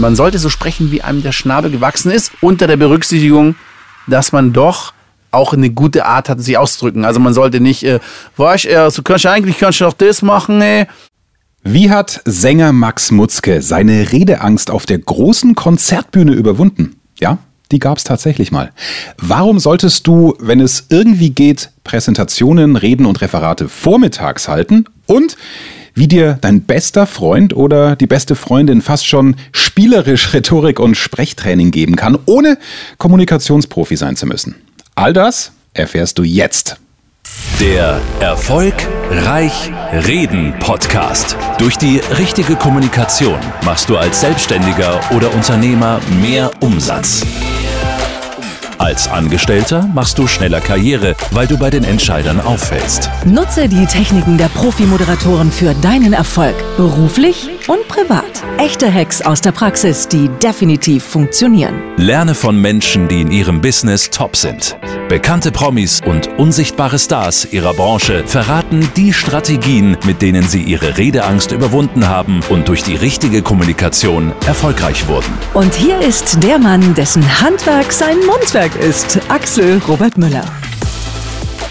Man sollte so sprechen, wie einem der Schnabel gewachsen ist, unter der Berücksichtigung, dass man doch auch eine gute Art hat, sich auszudrücken. Also man sollte nicht, äh, weißt du, so kannst du eigentlich kannst du auch das machen, ey. Wie hat Sänger Max Mutzke seine Redeangst auf der großen Konzertbühne überwunden? Ja, die gab es tatsächlich mal. Warum solltest du, wenn es irgendwie geht, Präsentationen, Reden und Referate vormittags halten? Und wie dir dein bester Freund oder die beste Freundin fast schon spielerisch Rhetorik und Sprechtraining geben kann, ohne Kommunikationsprofi sein zu müssen. All das erfährst du jetzt. Der Erfolg Reich Reden Podcast. Durch die richtige Kommunikation machst du als Selbstständiger oder Unternehmer mehr Umsatz. Als Angestellter machst du schneller Karriere, weil du bei den Entscheidern auffällst. Nutze die Techniken der Profi-Moderatoren für deinen Erfolg, beruflich und privat. Echte Hacks aus der Praxis, die definitiv funktionieren. Lerne von Menschen, die in ihrem Business top sind. Bekannte Promis und unsichtbare Stars ihrer Branche verraten die Strategien, mit denen sie ihre Redeangst überwunden haben und durch die richtige Kommunikation erfolgreich wurden. Und hier ist der Mann, dessen Handwerk sein Mundwerk ist, Axel Robert Müller.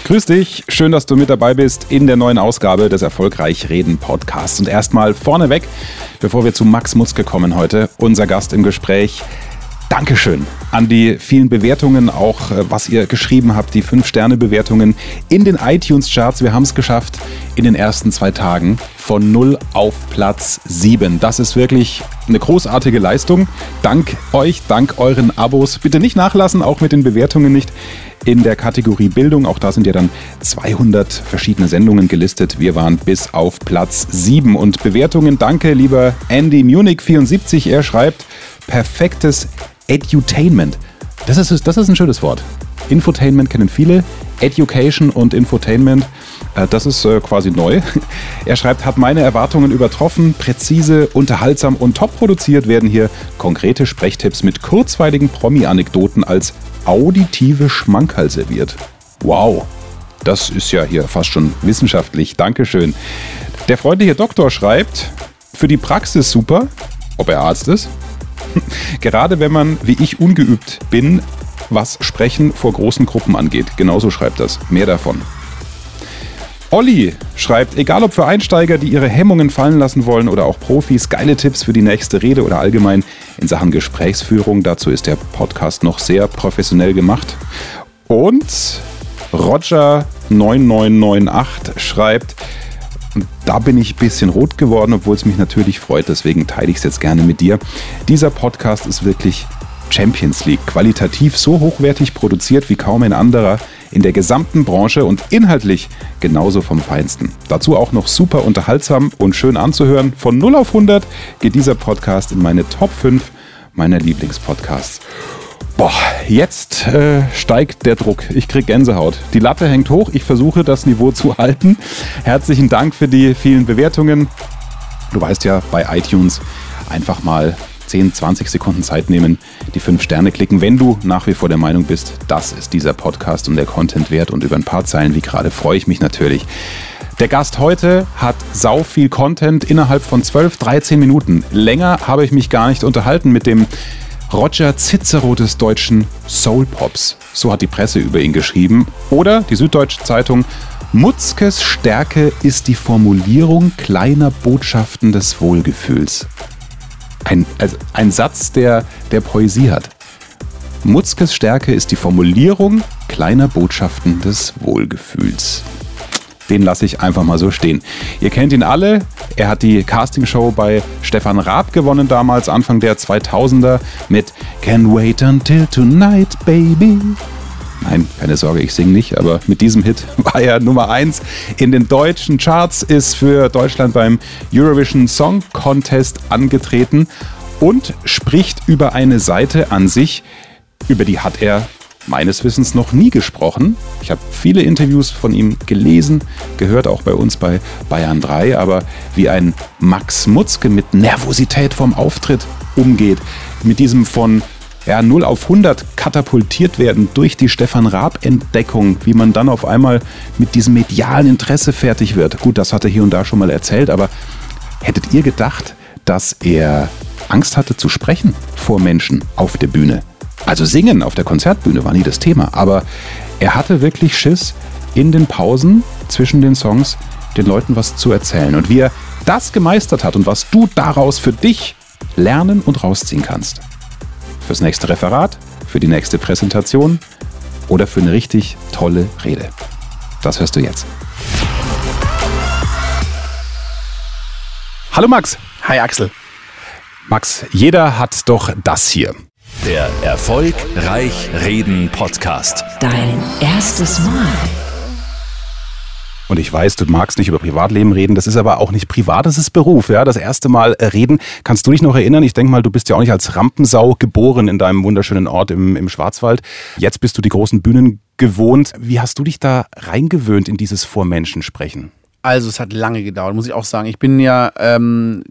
Grüß dich, schön, dass du mit dabei bist in der neuen Ausgabe des Erfolgreich Reden Podcasts. Und erstmal vorneweg, bevor wir zu Max Mutzke kommen heute, unser Gast im Gespräch. Dankeschön an die vielen Bewertungen, auch äh, was ihr geschrieben habt, die 5-Sterne-Bewertungen in den iTunes-Charts. Wir haben es geschafft in den ersten zwei Tagen von 0 auf Platz 7. Das ist wirklich eine großartige Leistung. Dank euch, dank euren Abos. Bitte nicht nachlassen, auch mit den Bewertungen nicht in der Kategorie Bildung. Auch da sind ja dann 200 verschiedene Sendungen gelistet. Wir waren bis auf Platz 7 und Bewertungen. Danke, lieber Andy Munich 74. Er schreibt perfektes Edutainment. Das ist, das ist ein schönes Wort. Infotainment kennen viele. Education und Infotainment, äh, das ist äh, quasi neu. Er schreibt, hat meine Erwartungen übertroffen, präzise, unterhaltsam und top produziert werden hier konkrete Sprechtipps mit kurzweiligen Promi-Anekdoten als auditive Schmankerl serviert. Wow, das ist ja hier fast schon wissenschaftlich. Dankeschön. Der freundliche Doktor schreibt, für die Praxis super, ob er Arzt ist. Gerade wenn man, wie ich, ungeübt bin, was Sprechen vor großen Gruppen angeht. Genauso schreibt das. Mehr davon. Olli schreibt, egal ob für Einsteiger, die ihre Hemmungen fallen lassen wollen oder auch Profis, geile Tipps für die nächste Rede oder allgemein in Sachen Gesprächsführung. Dazu ist der Podcast noch sehr professionell gemacht. Und Roger9998 schreibt, da bin ich ein bisschen rot geworden, obwohl es mich natürlich freut, deswegen teile ich es jetzt gerne mit dir. Dieser Podcast ist wirklich Champions League. Qualitativ so hochwertig produziert wie kaum ein anderer in der gesamten Branche und inhaltlich genauso vom Feinsten. Dazu auch noch super unterhaltsam und schön anzuhören. Von 0 auf 100 geht dieser Podcast in meine Top 5 meiner Lieblingspodcasts. Boah, jetzt äh, steigt der Druck. Ich krieg Gänsehaut. Die Latte hängt hoch. Ich versuche das Niveau zu halten. Herzlichen Dank für die vielen Bewertungen. Du weißt ja, bei iTunes einfach mal 10, 20 Sekunden Zeit nehmen, die 5 Sterne klicken, wenn du nach wie vor der Meinung bist, das ist dieser Podcast und der Content wert und über ein paar Zeilen wie gerade freue ich mich natürlich. Der Gast heute hat sau viel Content innerhalb von 12, 13 Minuten. Länger habe ich mich gar nicht unterhalten mit dem Roger Cicero des deutschen Soul Pops. So hat die Presse über ihn geschrieben. Oder die Süddeutsche Zeitung. Mutzkes Stärke ist die Formulierung kleiner Botschaften des Wohlgefühls. Ein, also ein Satz, der, der Poesie hat. Mutzkes Stärke ist die Formulierung kleiner Botschaften des Wohlgefühls. Den lasse ich einfach mal so stehen. Ihr kennt ihn alle. Er hat die Castingshow bei Stefan Raab gewonnen damals, Anfang der 2000er, mit Can Wait Until Tonight, Baby. Nein, keine Sorge, ich singe nicht, aber mit diesem Hit war er Nummer 1 in den deutschen Charts, ist für Deutschland beim Eurovision Song Contest angetreten und spricht über eine Seite an sich, über die hat er meines Wissens noch nie gesprochen. Ich habe viele Interviews von ihm gelesen, gehört auch bei uns bei Bayern 3, aber wie ein Max Mutzke mit Nervosität vom Auftritt umgeht, mit diesem von ja, 0 auf 100 katapultiert werden durch die Stefan Raab-Entdeckung, wie man dann auf einmal mit diesem medialen Interesse fertig wird. Gut, das hat er hier und da schon mal erzählt, aber hättet ihr gedacht, dass er Angst hatte zu sprechen vor Menschen auf der Bühne. Also singen auf der Konzertbühne war nie das Thema, aber er hatte wirklich Schiss, in den Pausen zwischen den Songs den Leuten was zu erzählen. Und wie er das gemeistert hat und was du daraus für dich lernen und rausziehen kannst. Fürs nächste Referat, für die nächste Präsentation oder für eine richtig tolle Rede. Das hörst du jetzt. Hallo Max. Hi Axel. Max, jeder hat doch das hier. Der Erfolgreich Reden Podcast. Dein erstes Mal. Und ich weiß, du magst nicht über Privatleben reden, das ist aber auch nicht privat, das ist Beruf. Ja, das erste Mal äh, reden. Kannst du dich noch erinnern? Ich denke mal, du bist ja auch nicht als Rampensau geboren in deinem wunderschönen Ort im, im Schwarzwald. Jetzt bist du die großen Bühnen gewohnt. Wie hast du dich da reingewöhnt in dieses Vor Menschen sprechen? Also es hat lange gedauert, muss ich auch sagen. Ich bin ja ähm,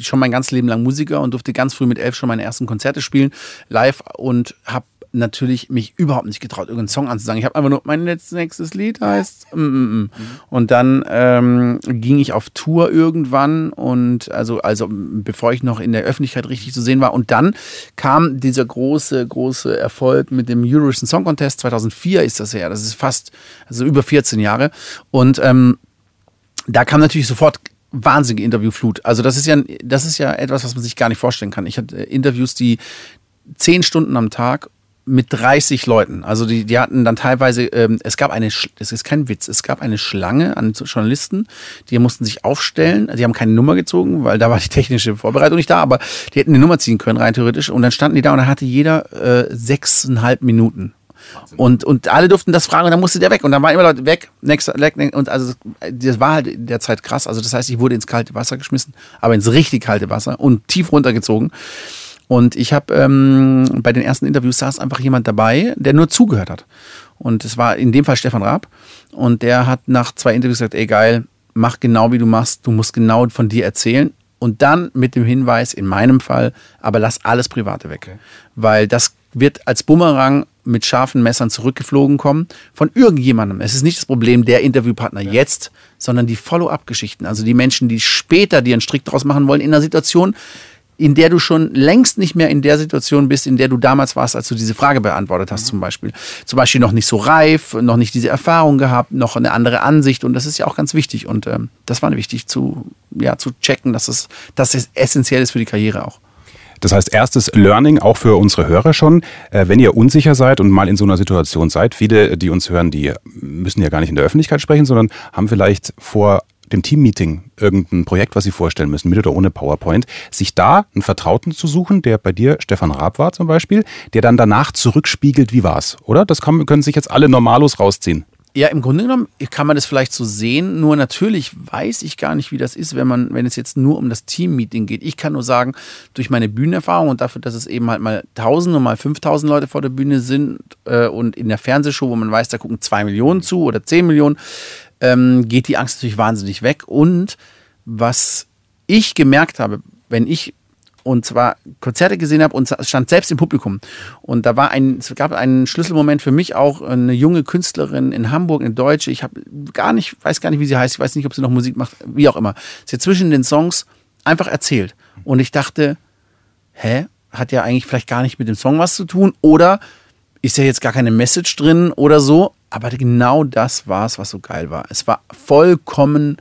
schon mein ganzes Leben lang Musiker und durfte ganz früh mit elf schon meine ersten Konzerte spielen, live und habe natürlich mich überhaupt nicht getraut, irgendeinen Song anzusagen. Ich habe einfach nur, mein letztes nächstes Lied heißt mm, mm, mm. und dann ähm, ging ich auf Tour irgendwann und also, also bevor ich noch in der Öffentlichkeit richtig zu sehen war. Und dann kam dieser große, große Erfolg mit dem Eurovision Song Contest. 2004 ist das her, das ist fast, also über 14 Jahre. Und ähm, da kam natürlich sofort wahnsinnige Interviewflut. Also das ist ja, das ist ja etwas, was man sich gar nicht vorstellen kann. Ich hatte Interviews, die zehn Stunden am Tag mit 30 Leuten. Also die, die hatten dann teilweise, ähm, es gab eine, es ist kein Witz, es gab eine Schlange an Journalisten, die mussten sich aufstellen, die haben keine Nummer gezogen, weil da war die technische Vorbereitung nicht da, aber die hätten eine Nummer ziehen können, rein theoretisch. Und dann standen die da und dann hatte jeder äh, sechseinhalb Minuten. Und, und alle durften das fragen und dann musste der weg. Und dann waren immer Leute weg, nächster, und also das war halt in der Zeit krass. Also das heißt, ich wurde ins kalte Wasser geschmissen, aber ins richtig kalte Wasser und tief runtergezogen. Und ich habe ähm, bei den ersten Interviews saß einfach jemand dabei, der nur zugehört hat. Und es war in dem Fall Stefan Raab. Und der hat nach zwei Interviews gesagt, ey geil, mach genau wie du machst, du musst genau von dir erzählen. Und dann mit dem Hinweis, in meinem Fall, aber lass alles Private weg. Okay. Weil das wird als Bumerang mit scharfen Messern zurückgeflogen kommen von irgendjemandem. Es ist nicht das Problem der Interviewpartner ja. jetzt, sondern die Follow-up-Geschichten. Also die Menschen, die später dir einen Strick draus machen wollen in einer Situation, in der du schon längst nicht mehr in der Situation bist, in der du damals warst, als du diese Frage beantwortet hast, mhm. zum Beispiel. Zum Beispiel noch nicht so reif, noch nicht diese Erfahrung gehabt, noch eine andere Ansicht und das ist ja auch ganz wichtig und ähm, das war wichtig zu, ja, zu checken, dass es, dass es essentiell ist für die Karriere auch. Das heißt, erstes Learning auch für unsere Hörer schon, äh, wenn ihr unsicher seid und mal in so einer Situation seid, viele, die uns hören, die müssen ja gar nicht in der Öffentlichkeit sprechen, sondern haben vielleicht vor dem Teammeeting irgendein Projekt, was sie vorstellen müssen, mit oder ohne PowerPoint, sich da einen Vertrauten zu suchen, der bei dir Stefan Raab war zum Beispiel, der dann danach zurückspiegelt, wie war's, oder? Das können sich jetzt alle Normalos rausziehen. Ja, im Grunde genommen kann man das vielleicht so sehen, nur natürlich weiß ich gar nicht, wie das ist, wenn man, wenn es jetzt nur um das Team-Meeting geht. Ich kann nur sagen, durch meine Bühnenerfahrung und dafür, dass es eben halt mal 1000 und mal 5000 Leute vor der Bühne sind äh, und in der Fernsehshow, wo man weiß, da gucken zwei Millionen zu oder 10 Millionen, ähm, geht die Angst natürlich wahnsinnig weg. Und was ich gemerkt habe, wenn ich und zwar Konzerte gesehen habe und stand selbst im Publikum. Und da war ein, es gab einen Schlüsselmoment für mich auch, eine junge Künstlerin in Hamburg, eine Deutsche. Ich habe gar nicht, weiß gar nicht, wie sie heißt. Ich weiß nicht, ob sie noch Musik macht, wie auch immer. Sie hat zwischen den Songs einfach erzählt. Und ich dachte, hä? Hat ja eigentlich vielleicht gar nicht mit dem Song was zu tun. Oder ist ja jetzt gar keine Message drin oder so. Aber genau das war es, was so geil war. Es war vollkommen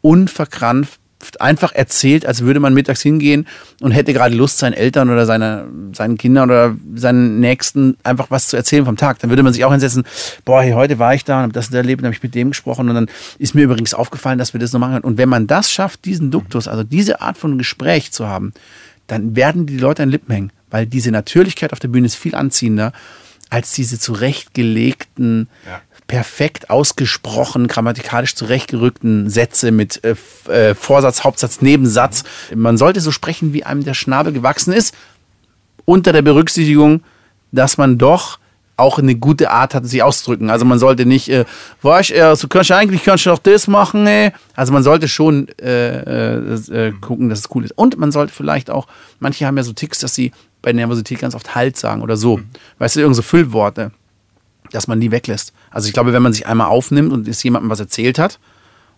unverkrampft einfach erzählt, als würde man mittags hingehen und hätte gerade Lust, seinen Eltern oder seine, seinen Kindern oder seinen Nächsten einfach was zu erzählen vom Tag. Dann würde man sich auch hinsetzen, boah, hey, heute war ich da und habe das erlebt und habe ich mit dem gesprochen und dann ist mir übrigens aufgefallen, dass wir das noch machen. Und wenn man das schafft, diesen Duktus, also diese Art von Gespräch zu haben, dann werden die Leute an Lippen hängen, weil diese Natürlichkeit auf der Bühne ist viel anziehender als diese zurechtgelegten ja perfekt ausgesprochen, grammatikalisch zurechtgerückten Sätze mit äh, äh, Vorsatz, Hauptsatz, Nebensatz. Man sollte so sprechen, wie einem der Schnabel gewachsen ist, unter der Berücksichtigung, dass man doch auch eine gute Art hat, sich auszudrücken. Also man sollte nicht, äh, war ich, äh, so kannst du eigentlich kannst du auch das machen, ey. Also man sollte schon äh, äh, äh, gucken, dass es cool ist. Und man sollte vielleicht auch, manche haben ja so Ticks, dass sie bei Nervosität ganz oft Halt sagen oder so. Mhm. Weißt du, irgend so Füllworte dass man die weglässt. Also ich glaube, wenn man sich einmal aufnimmt und es jemandem was erzählt hat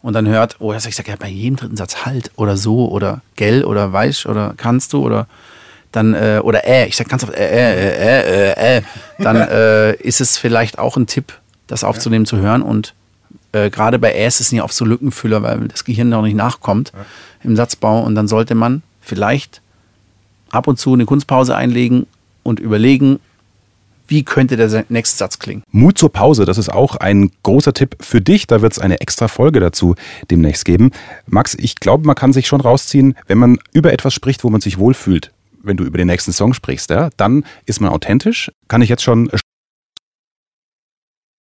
und dann hört, oh, ich sage ja bei jedem dritten Satz halt oder so oder gell oder weiß oder kannst du oder dann äh, oder äh, ich sage ganz oft äh, äh, äh, äh, äh, dann äh, ist es vielleicht auch ein Tipp, das aufzunehmen, zu hören und äh, gerade bei Äs ist es ja oft so Lückenfüller, weil das Gehirn noch nicht nachkommt im Satzbau und dann sollte man vielleicht ab und zu eine Kunstpause einlegen und überlegen, wie könnte der nächste Satz klingen. Mut zur Pause, das ist auch ein großer Tipp für dich. Da wird es eine extra Folge dazu demnächst geben. Max, ich glaube, man kann sich schon rausziehen, wenn man über etwas spricht, wo man sich wohlfühlt. Wenn du über den nächsten Song sprichst, ja, dann ist man authentisch. Kann ich jetzt schon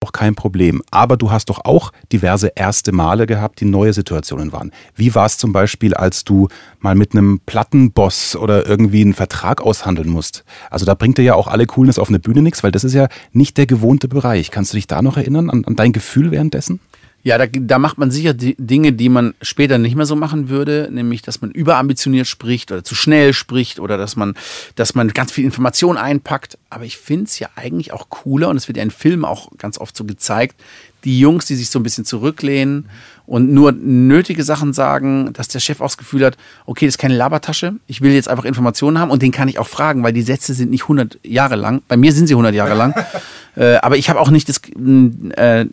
auch kein Problem. Aber du hast doch auch diverse erste Male gehabt, die neue Situationen waren. Wie war es zum Beispiel, als du mal mit einem Plattenboss oder irgendwie einen Vertrag aushandeln musst? Also da bringt dir ja auch alle Coolness auf eine Bühne nichts, weil das ist ja nicht der gewohnte Bereich. Kannst du dich da noch erinnern an, an dein Gefühl währenddessen? Ja, da, da macht man sicher die Dinge, die man später nicht mehr so machen würde, nämlich, dass man überambitioniert spricht oder zu schnell spricht oder dass man, dass man ganz viel Information einpackt. Aber ich finde es ja eigentlich auch cooler und es wird ja in Filmen auch ganz oft so gezeigt, die Jungs, die sich so ein bisschen zurücklehnen und nur nötige Sachen sagen, dass der Chef auch das Gefühl hat, okay, das ist keine Labertasche, ich will jetzt einfach Informationen haben und den kann ich auch fragen, weil die Sätze sind nicht 100 Jahre lang. Bei mir sind sie 100 Jahre lang. Äh, aber ich habe auch nicht das, äh,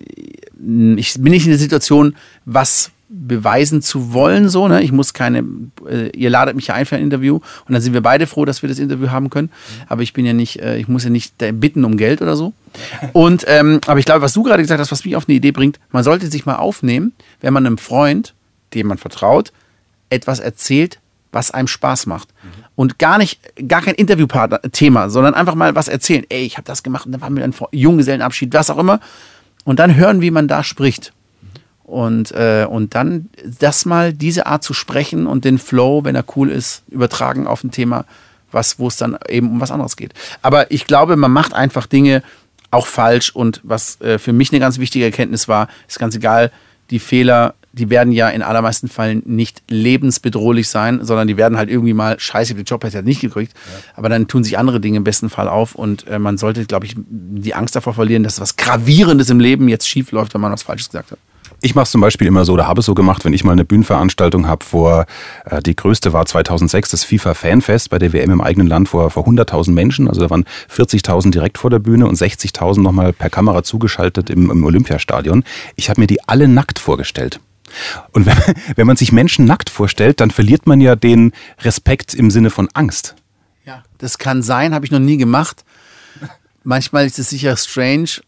ich bin nicht in der Situation, was beweisen zu wollen, so, ne? Ich muss keine, äh, ihr ladet mich ja ein für ein Interview und dann sind wir beide froh, dass wir das Interview haben können. Aber ich bin ja nicht, äh, ich muss ja nicht bitten um Geld oder so. Und, ähm, aber ich glaube, was du gerade gesagt hast, was mich auf eine Idee bringt, man sollte sich mal aufnehmen, wenn man einem Freund, dem man vertraut, etwas erzählt, was einem Spaß macht. Mhm. Und gar nicht, gar kein Interviewpartner-Thema, sondern einfach mal was erzählen. Ey, ich habe das gemacht und dann waren wir ein Junggesellenabschied, was auch immer. Und dann hören, wie man da spricht. Und, äh, und dann das mal, diese Art zu sprechen und den Flow, wenn er cool ist, übertragen auf ein Thema, was, wo es dann eben um was anderes geht. Aber ich glaube, man macht einfach Dinge auch falsch und was äh, für mich eine ganz wichtige Erkenntnis war, ist ganz egal, die Fehler, die werden ja in allermeisten Fällen nicht lebensbedrohlich sein, sondern die werden halt irgendwie mal, scheiße, ich habe den Job jetzt nicht gekriegt, ja. aber dann tun sich andere Dinge im besten Fall auf und äh, man sollte, glaube ich, die Angst davor verlieren, dass was Gravierendes im Leben jetzt schief läuft, wenn man was Falsches gesagt hat. Ich mache es zum Beispiel immer so, oder habe es so gemacht, wenn ich mal eine Bühnenveranstaltung habe vor, äh, die größte war 2006, das FIFA Fanfest bei der WM im eigenen Land vor, vor 100.000 Menschen. Also da waren 40.000 direkt vor der Bühne und 60.000 nochmal per Kamera zugeschaltet im, im Olympiastadion. Ich habe mir die alle nackt vorgestellt. Und wenn, wenn man sich Menschen nackt vorstellt, dann verliert man ja den Respekt im Sinne von Angst. Ja, das kann sein, habe ich noch nie gemacht. Manchmal ist es sicher strange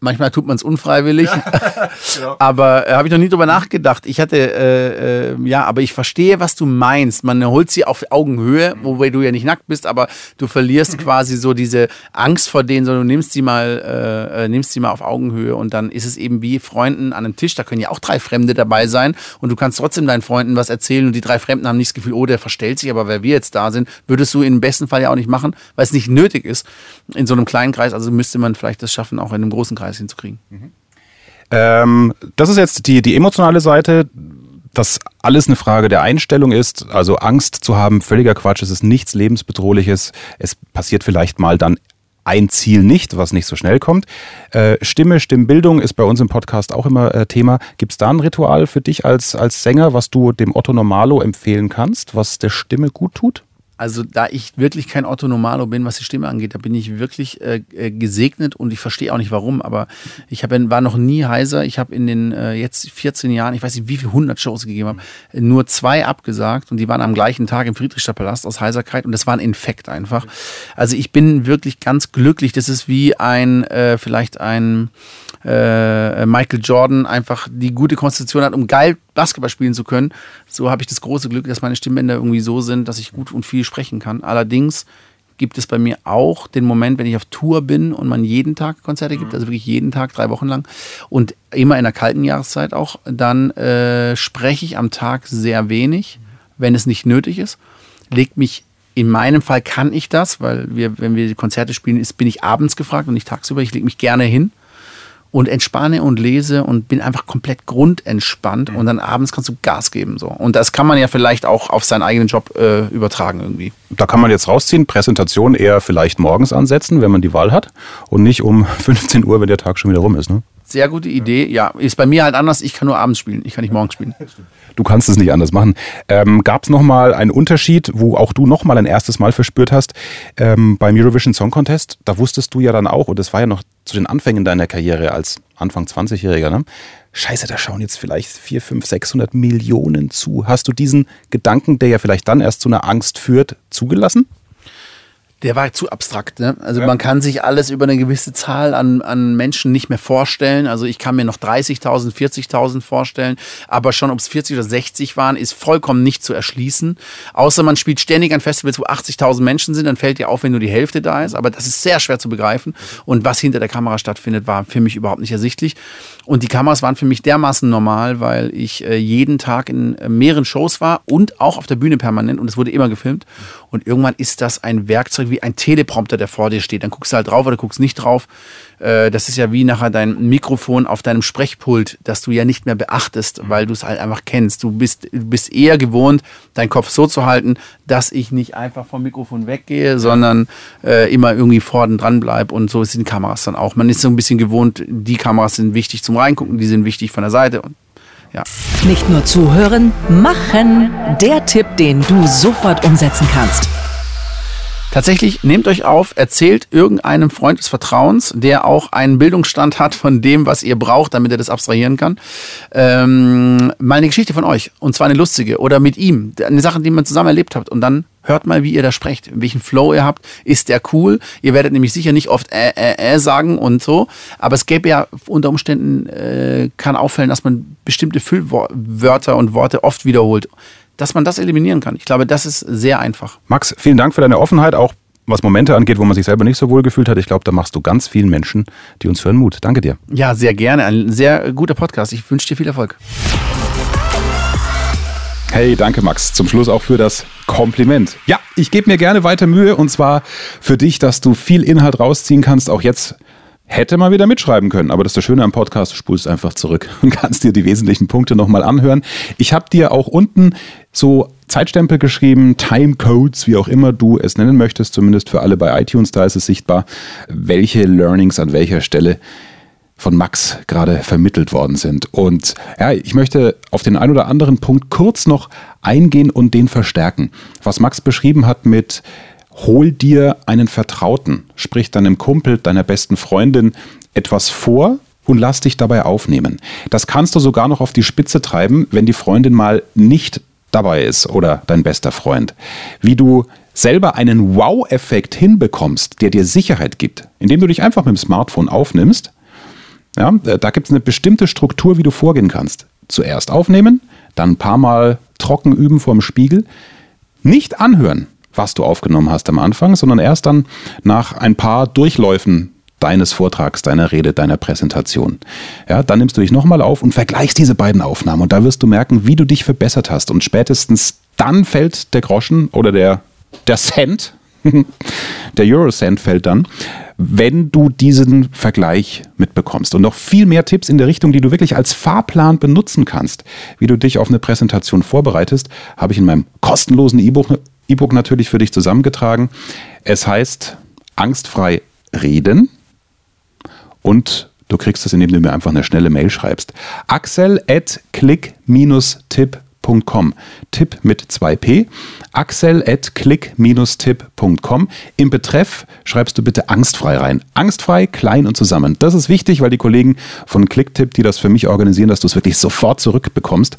Manchmal tut man es unfreiwillig. Ja, genau. Aber äh, habe ich noch nie drüber nachgedacht. Ich hatte, äh, äh, ja, aber ich verstehe, was du meinst. Man holt sie auf Augenhöhe, mhm. wobei du ja nicht nackt bist, aber du verlierst quasi so diese Angst vor denen, sondern du nimmst sie mal, äh, äh, nimmst sie mal auf Augenhöhe und dann ist es eben wie Freunden an einem Tisch. Da können ja auch drei Fremde dabei sein und du kannst trotzdem deinen Freunden was erzählen und die drei Fremden haben nicht das Gefühl, oh, der verstellt sich, aber wer wir jetzt da sind, würdest du im besten Fall ja auch nicht machen, weil es nicht nötig ist in so einem kleinen Kreis. Also müsste man vielleicht das schaffen, auch in einem großen Kreis hinzukriegen. Mhm. Ähm, das ist jetzt die, die emotionale Seite dass alles eine Frage der Einstellung ist. Also Angst zu haben, völliger Quatsch, es ist nichts lebensbedrohliches. Es passiert vielleicht mal dann ein Ziel nicht, was nicht so schnell kommt. Äh, Stimme, Stimmbildung ist bei uns im Podcast auch immer äh, Thema. Gibt es da ein Ritual für dich als, als Sänger, was du dem Otto Normalo empfehlen kannst, was der Stimme gut tut? Also da ich wirklich kein Otto Normalo bin, was die Stimme angeht, da bin ich wirklich äh, äh gesegnet und ich verstehe auch nicht warum, aber ich hab, war noch nie heiser. Ich habe in den äh, jetzt 14 Jahren, ich weiß nicht wie viele 100 Shows gegeben habe, nur zwei abgesagt und die waren am gleichen Tag im Friedrichstadtpalast aus Heiserkeit und das war ein Infekt einfach. Also ich bin wirklich ganz glücklich. Das ist wie ein, äh, vielleicht ein äh, Michael Jordan einfach die gute Konstitution hat, um geil Basketball spielen zu können. So habe ich das große Glück, dass meine Stimmbänder irgendwie so sind, dass ich gut und viel sprechen kann. Allerdings gibt es bei mir auch den Moment, wenn ich auf Tour bin und man jeden Tag Konzerte gibt, mhm. also wirklich jeden Tag, drei Wochen lang und immer in der kalten Jahreszeit auch, dann äh, spreche ich am Tag sehr wenig, wenn es nicht nötig ist. Legt mich in meinem Fall kann ich das, weil wir, wenn wir Konzerte spielen, ist, bin ich abends gefragt und nicht tagsüber. Ich lege mich gerne hin und entspanne und lese und bin einfach komplett grundentspannt mhm. und dann abends kannst du Gas geben so und das kann man ja vielleicht auch auf seinen eigenen Job äh, übertragen irgendwie. Da kann man jetzt rausziehen, Präsentation eher vielleicht morgens ansetzen, wenn man die Wahl hat und nicht um 15 Uhr, wenn der Tag schon wieder rum ist, ne? Sehr gute Idee. Ja, ist bei mir halt anders. Ich kann nur abends spielen. Ich kann nicht morgens spielen. Du kannst es nicht anders machen. Ähm, Gab es nochmal einen Unterschied, wo auch du nochmal ein erstes Mal verspürt hast ähm, beim Eurovision Song Contest? Da wusstest du ja dann auch, und das war ja noch zu den Anfängen deiner Karriere als Anfang 20-Jähriger, ne? Scheiße, da schauen jetzt vielleicht 4, 5, 600 Millionen zu. Hast du diesen Gedanken, der ja vielleicht dann erst zu einer Angst führt, zugelassen? Der war zu abstrakt. Ne? Also ja. man kann sich alles über eine gewisse Zahl an, an Menschen nicht mehr vorstellen. Also ich kann mir noch 30.000, 40.000 vorstellen, aber schon ob es 40 oder 60 waren, ist vollkommen nicht zu erschließen. Außer man spielt ständig an Festivals, wo 80.000 Menschen sind, dann fällt dir auf, wenn nur die Hälfte da ist. Aber das ist sehr schwer zu begreifen. Und was hinter der Kamera stattfindet, war für mich überhaupt nicht ersichtlich. Und die Kameras waren für mich dermaßen normal, weil ich äh, jeden Tag in äh, mehreren Shows war und auch auf der Bühne permanent und es wurde immer gefilmt. Und irgendwann ist das ein Werkzeug wie ein Teleprompter, der vor dir steht. Dann guckst du halt drauf oder guckst nicht drauf. Äh, das ist ja wie nachher dein Mikrofon auf deinem Sprechpult, das du ja nicht mehr beachtest, weil du es halt einfach kennst. Du bist, du bist eher gewohnt, deinen Kopf so zu halten, dass ich nicht einfach vom Mikrofon weggehe, sondern immer irgendwie vorne dran bleibe. Und so sind Kameras dann auch. Man ist so ein bisschen gewohnt, die Kameras sind wichtig zum Reingucken, die sind wichtig von der Seite. Und ja. Nicht nur zuhören, machen. Der Tipp, den du sofort umsetzen kannst. Tatsächlich nehmt euch auf, erzählt irgendeinem Freund des Vertrauens, der auch einen Bildungsstand hat von dem, was ihr braucht, damit er das abstrahieren kann, ähm, mal eine Geschichte von euch. Und zwar eine lustige oder mit ihm. Eine Sache, die man zusammen erlebt habt. Und dann hört mal, wie ihr da sprecht, welchen Flow ihr habt. Ist der cool? Ihr werdet nämlich sicher nicht oft äh, äh, äh sagen und so. Aber es gäbe ja unter Umständen, äh, kann auffallen, dass man bestimmte Füllwörter und Worte oft wiederholt dass man das eliminieren kann. Ich glaube, das ist sehr einfach. Max, vielen Dank für deine Offenheit, auch was Momente angeht, wo man sich selber nicht so wohl gefühlt hat. Ich glaube, da machst du ganz vielen Menschen, die uns hören, Mut. Danke dir. Ja, sehr gerne. Ein sehr guter Podcast. Ich wünsche dir viel Erfolg. Hey, danke Max. Zum Schluss auch für das Kompliment. Ja, ich gebe mir gerne weiter Mühe und zwar für dich, dass du viel Inhalt rausziehen kannst, auch jetzt hätte mal wieder mitschreiben können. Aber das ist das Schöne am Podcast, du spulst einfach zurück und kannst dir die wesentlichen Punkte nochmal anhören. Ich habe dir auch unten so Zeitstempel geschrieben, Timecodes, wie auch immer du es nennen möchtest, zumindest für alle bei iTunes, da ist es sichtbar, welche Learnings an welcher Stelle von Max gerade vermittelt worden sind. Und ja, ich möchte auf den einen oder anderen Punkt kurz noch eingehen und den verstärken. Was Max beschrieben hat mit hol dir einen Vertrauten, sprich deinem Kumpel, deiner besten Freundin etwas vor und lass dich dabei aufnehmen. Das kannst du sogar noch auf die Spitze treiben, wenn die Freundin mal nicht dabei ist oder dein bester Freund. Wie du selber einen Wow-Effekt hinbekommst, der dir Sicherheit gibt, indem du dich einfach mit dem Smartphone aufnimmst. Ja, da gibt es eine bestimmte Struktur, wie du vorgehen kannst. Zuerst aufnehmen, dann ein paar Mal trocken üben vorm Spiegel, nicht anhören, was du aufgenommen hast am Anfang, sondern erst dann nach ein paar Durchläufen deines Vortrags, deiner Rede, deiner Präsentation. Ja, dann nimmst du dich nochmal auf und vergleichst diese beiden Aufnahmen und da wirst du merken, wie du dich verbessert hast und spätestens dann fällt der Groschen oder der, der Cent, der Eurocent fällt dann, wenn du diesen Vergleich mitbekommst. Und noch viel mehr Tipps in der Richtung, die du wirklich als Fahrplan benutzen kannst, wie du dich auf eine Präsentation vorbereitest, habe ich in meinem kostenlosen E-Book E-Book natürlich für dich zusammengetragen. Es heißt Angstfrei reden und du kriegst es, indem du mir einfach eine schnelle Mail schreibst. Axel at click-tipp.com. Tipp mit 2p. Axel at click-tipp.com. Im Betreff schreibst du bitte angstfrei rein. Angstfrei, klein und zusammen. Das ist wichtig, weil die Kollegen von ClickTip, die das für mich organisieren, dass du es wirklich sofort zurückbekommst,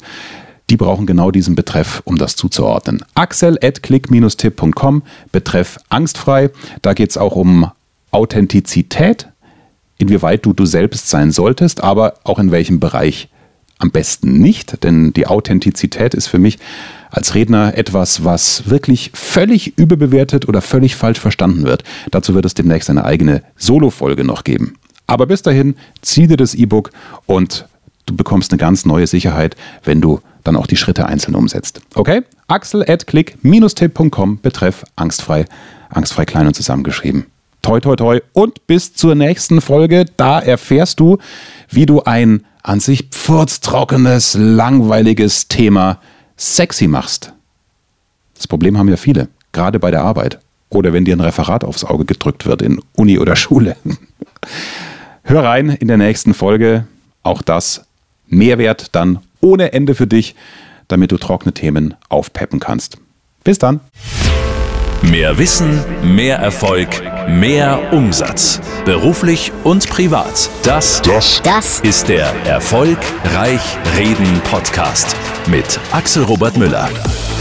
die brauchen genau diesen Betreff, um das zuzuordnen. Axel at click-tipp.com, Betreff angstfrei. Da geht es auch um Authentizität, inwieweit du du selbst sein solltest, aber auch in welchem Bereich am besten nicht, denn die Authentizität ist für mich als Redner etwas, was wirklich völlig überbewertet oder völlig falsch verstanden wird. Dazu wird es demnächst eine eigene Solo-Folge noch geben. Aber bis dahin, zieh dir das E-Book und du bekommst eine ganz neue Sicherheit, wenn du dann auch die Schritte einzeln umsetzt. Okay? Axel at click-tipp.com betreff angstfrei, angstfrei klein und zusammengeschrieben. Toi, toi, toi. Und bis zur nächsten Folge. Da erfährst du, wie du ein an sich pfurztrockenes, langweiliges Thema sexy machst. Das Problem haben ja viele, gerade bei der Arbeit. Oder wenn dir ein Referat aufs Auge gedrückt wird in Uni oder Schule. Hör rein in der nächsten Folge. Auch das Mehrwert dann ohne Ende für dich, damit du trockene Themen aufpeppen kannst. Bis dann. Mehr Wissen, mehr Erfolg, mehr Umsatz. Beruflich und privat. Das, Das, das ist der Erfolgreich Reden Podcast mit Axel Robert Müller.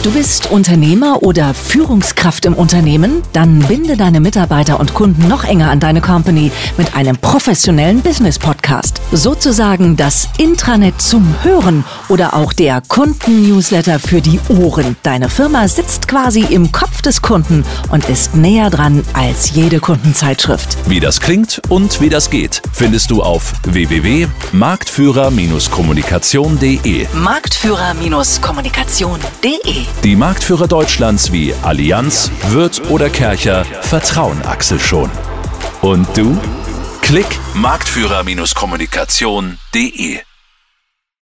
Du bist Unternehmer oder Führungskraft im Unternehmen? Dann binde deine Mitarbeiter und Kunden noch enger an deine Company mit einem professionellen Business Podcast. Sozusagen das Intranet zum Hören oder auch der Kunden-Newsletter für die Ohren. Deine Firma sitzt quasi im Kopf des Kunden und ist näher dran als jede Kundenzeitschrift. Wie das klingt und wie das geht, findest du auf www.marktführer-kommunikation.de. Marktführer-kommunikation.de Die Marktführer Deutschlands wie Allianz, Wirth oder Kercher vertrauen Axel schon. Und du? Klick marktführer-kommunikation.de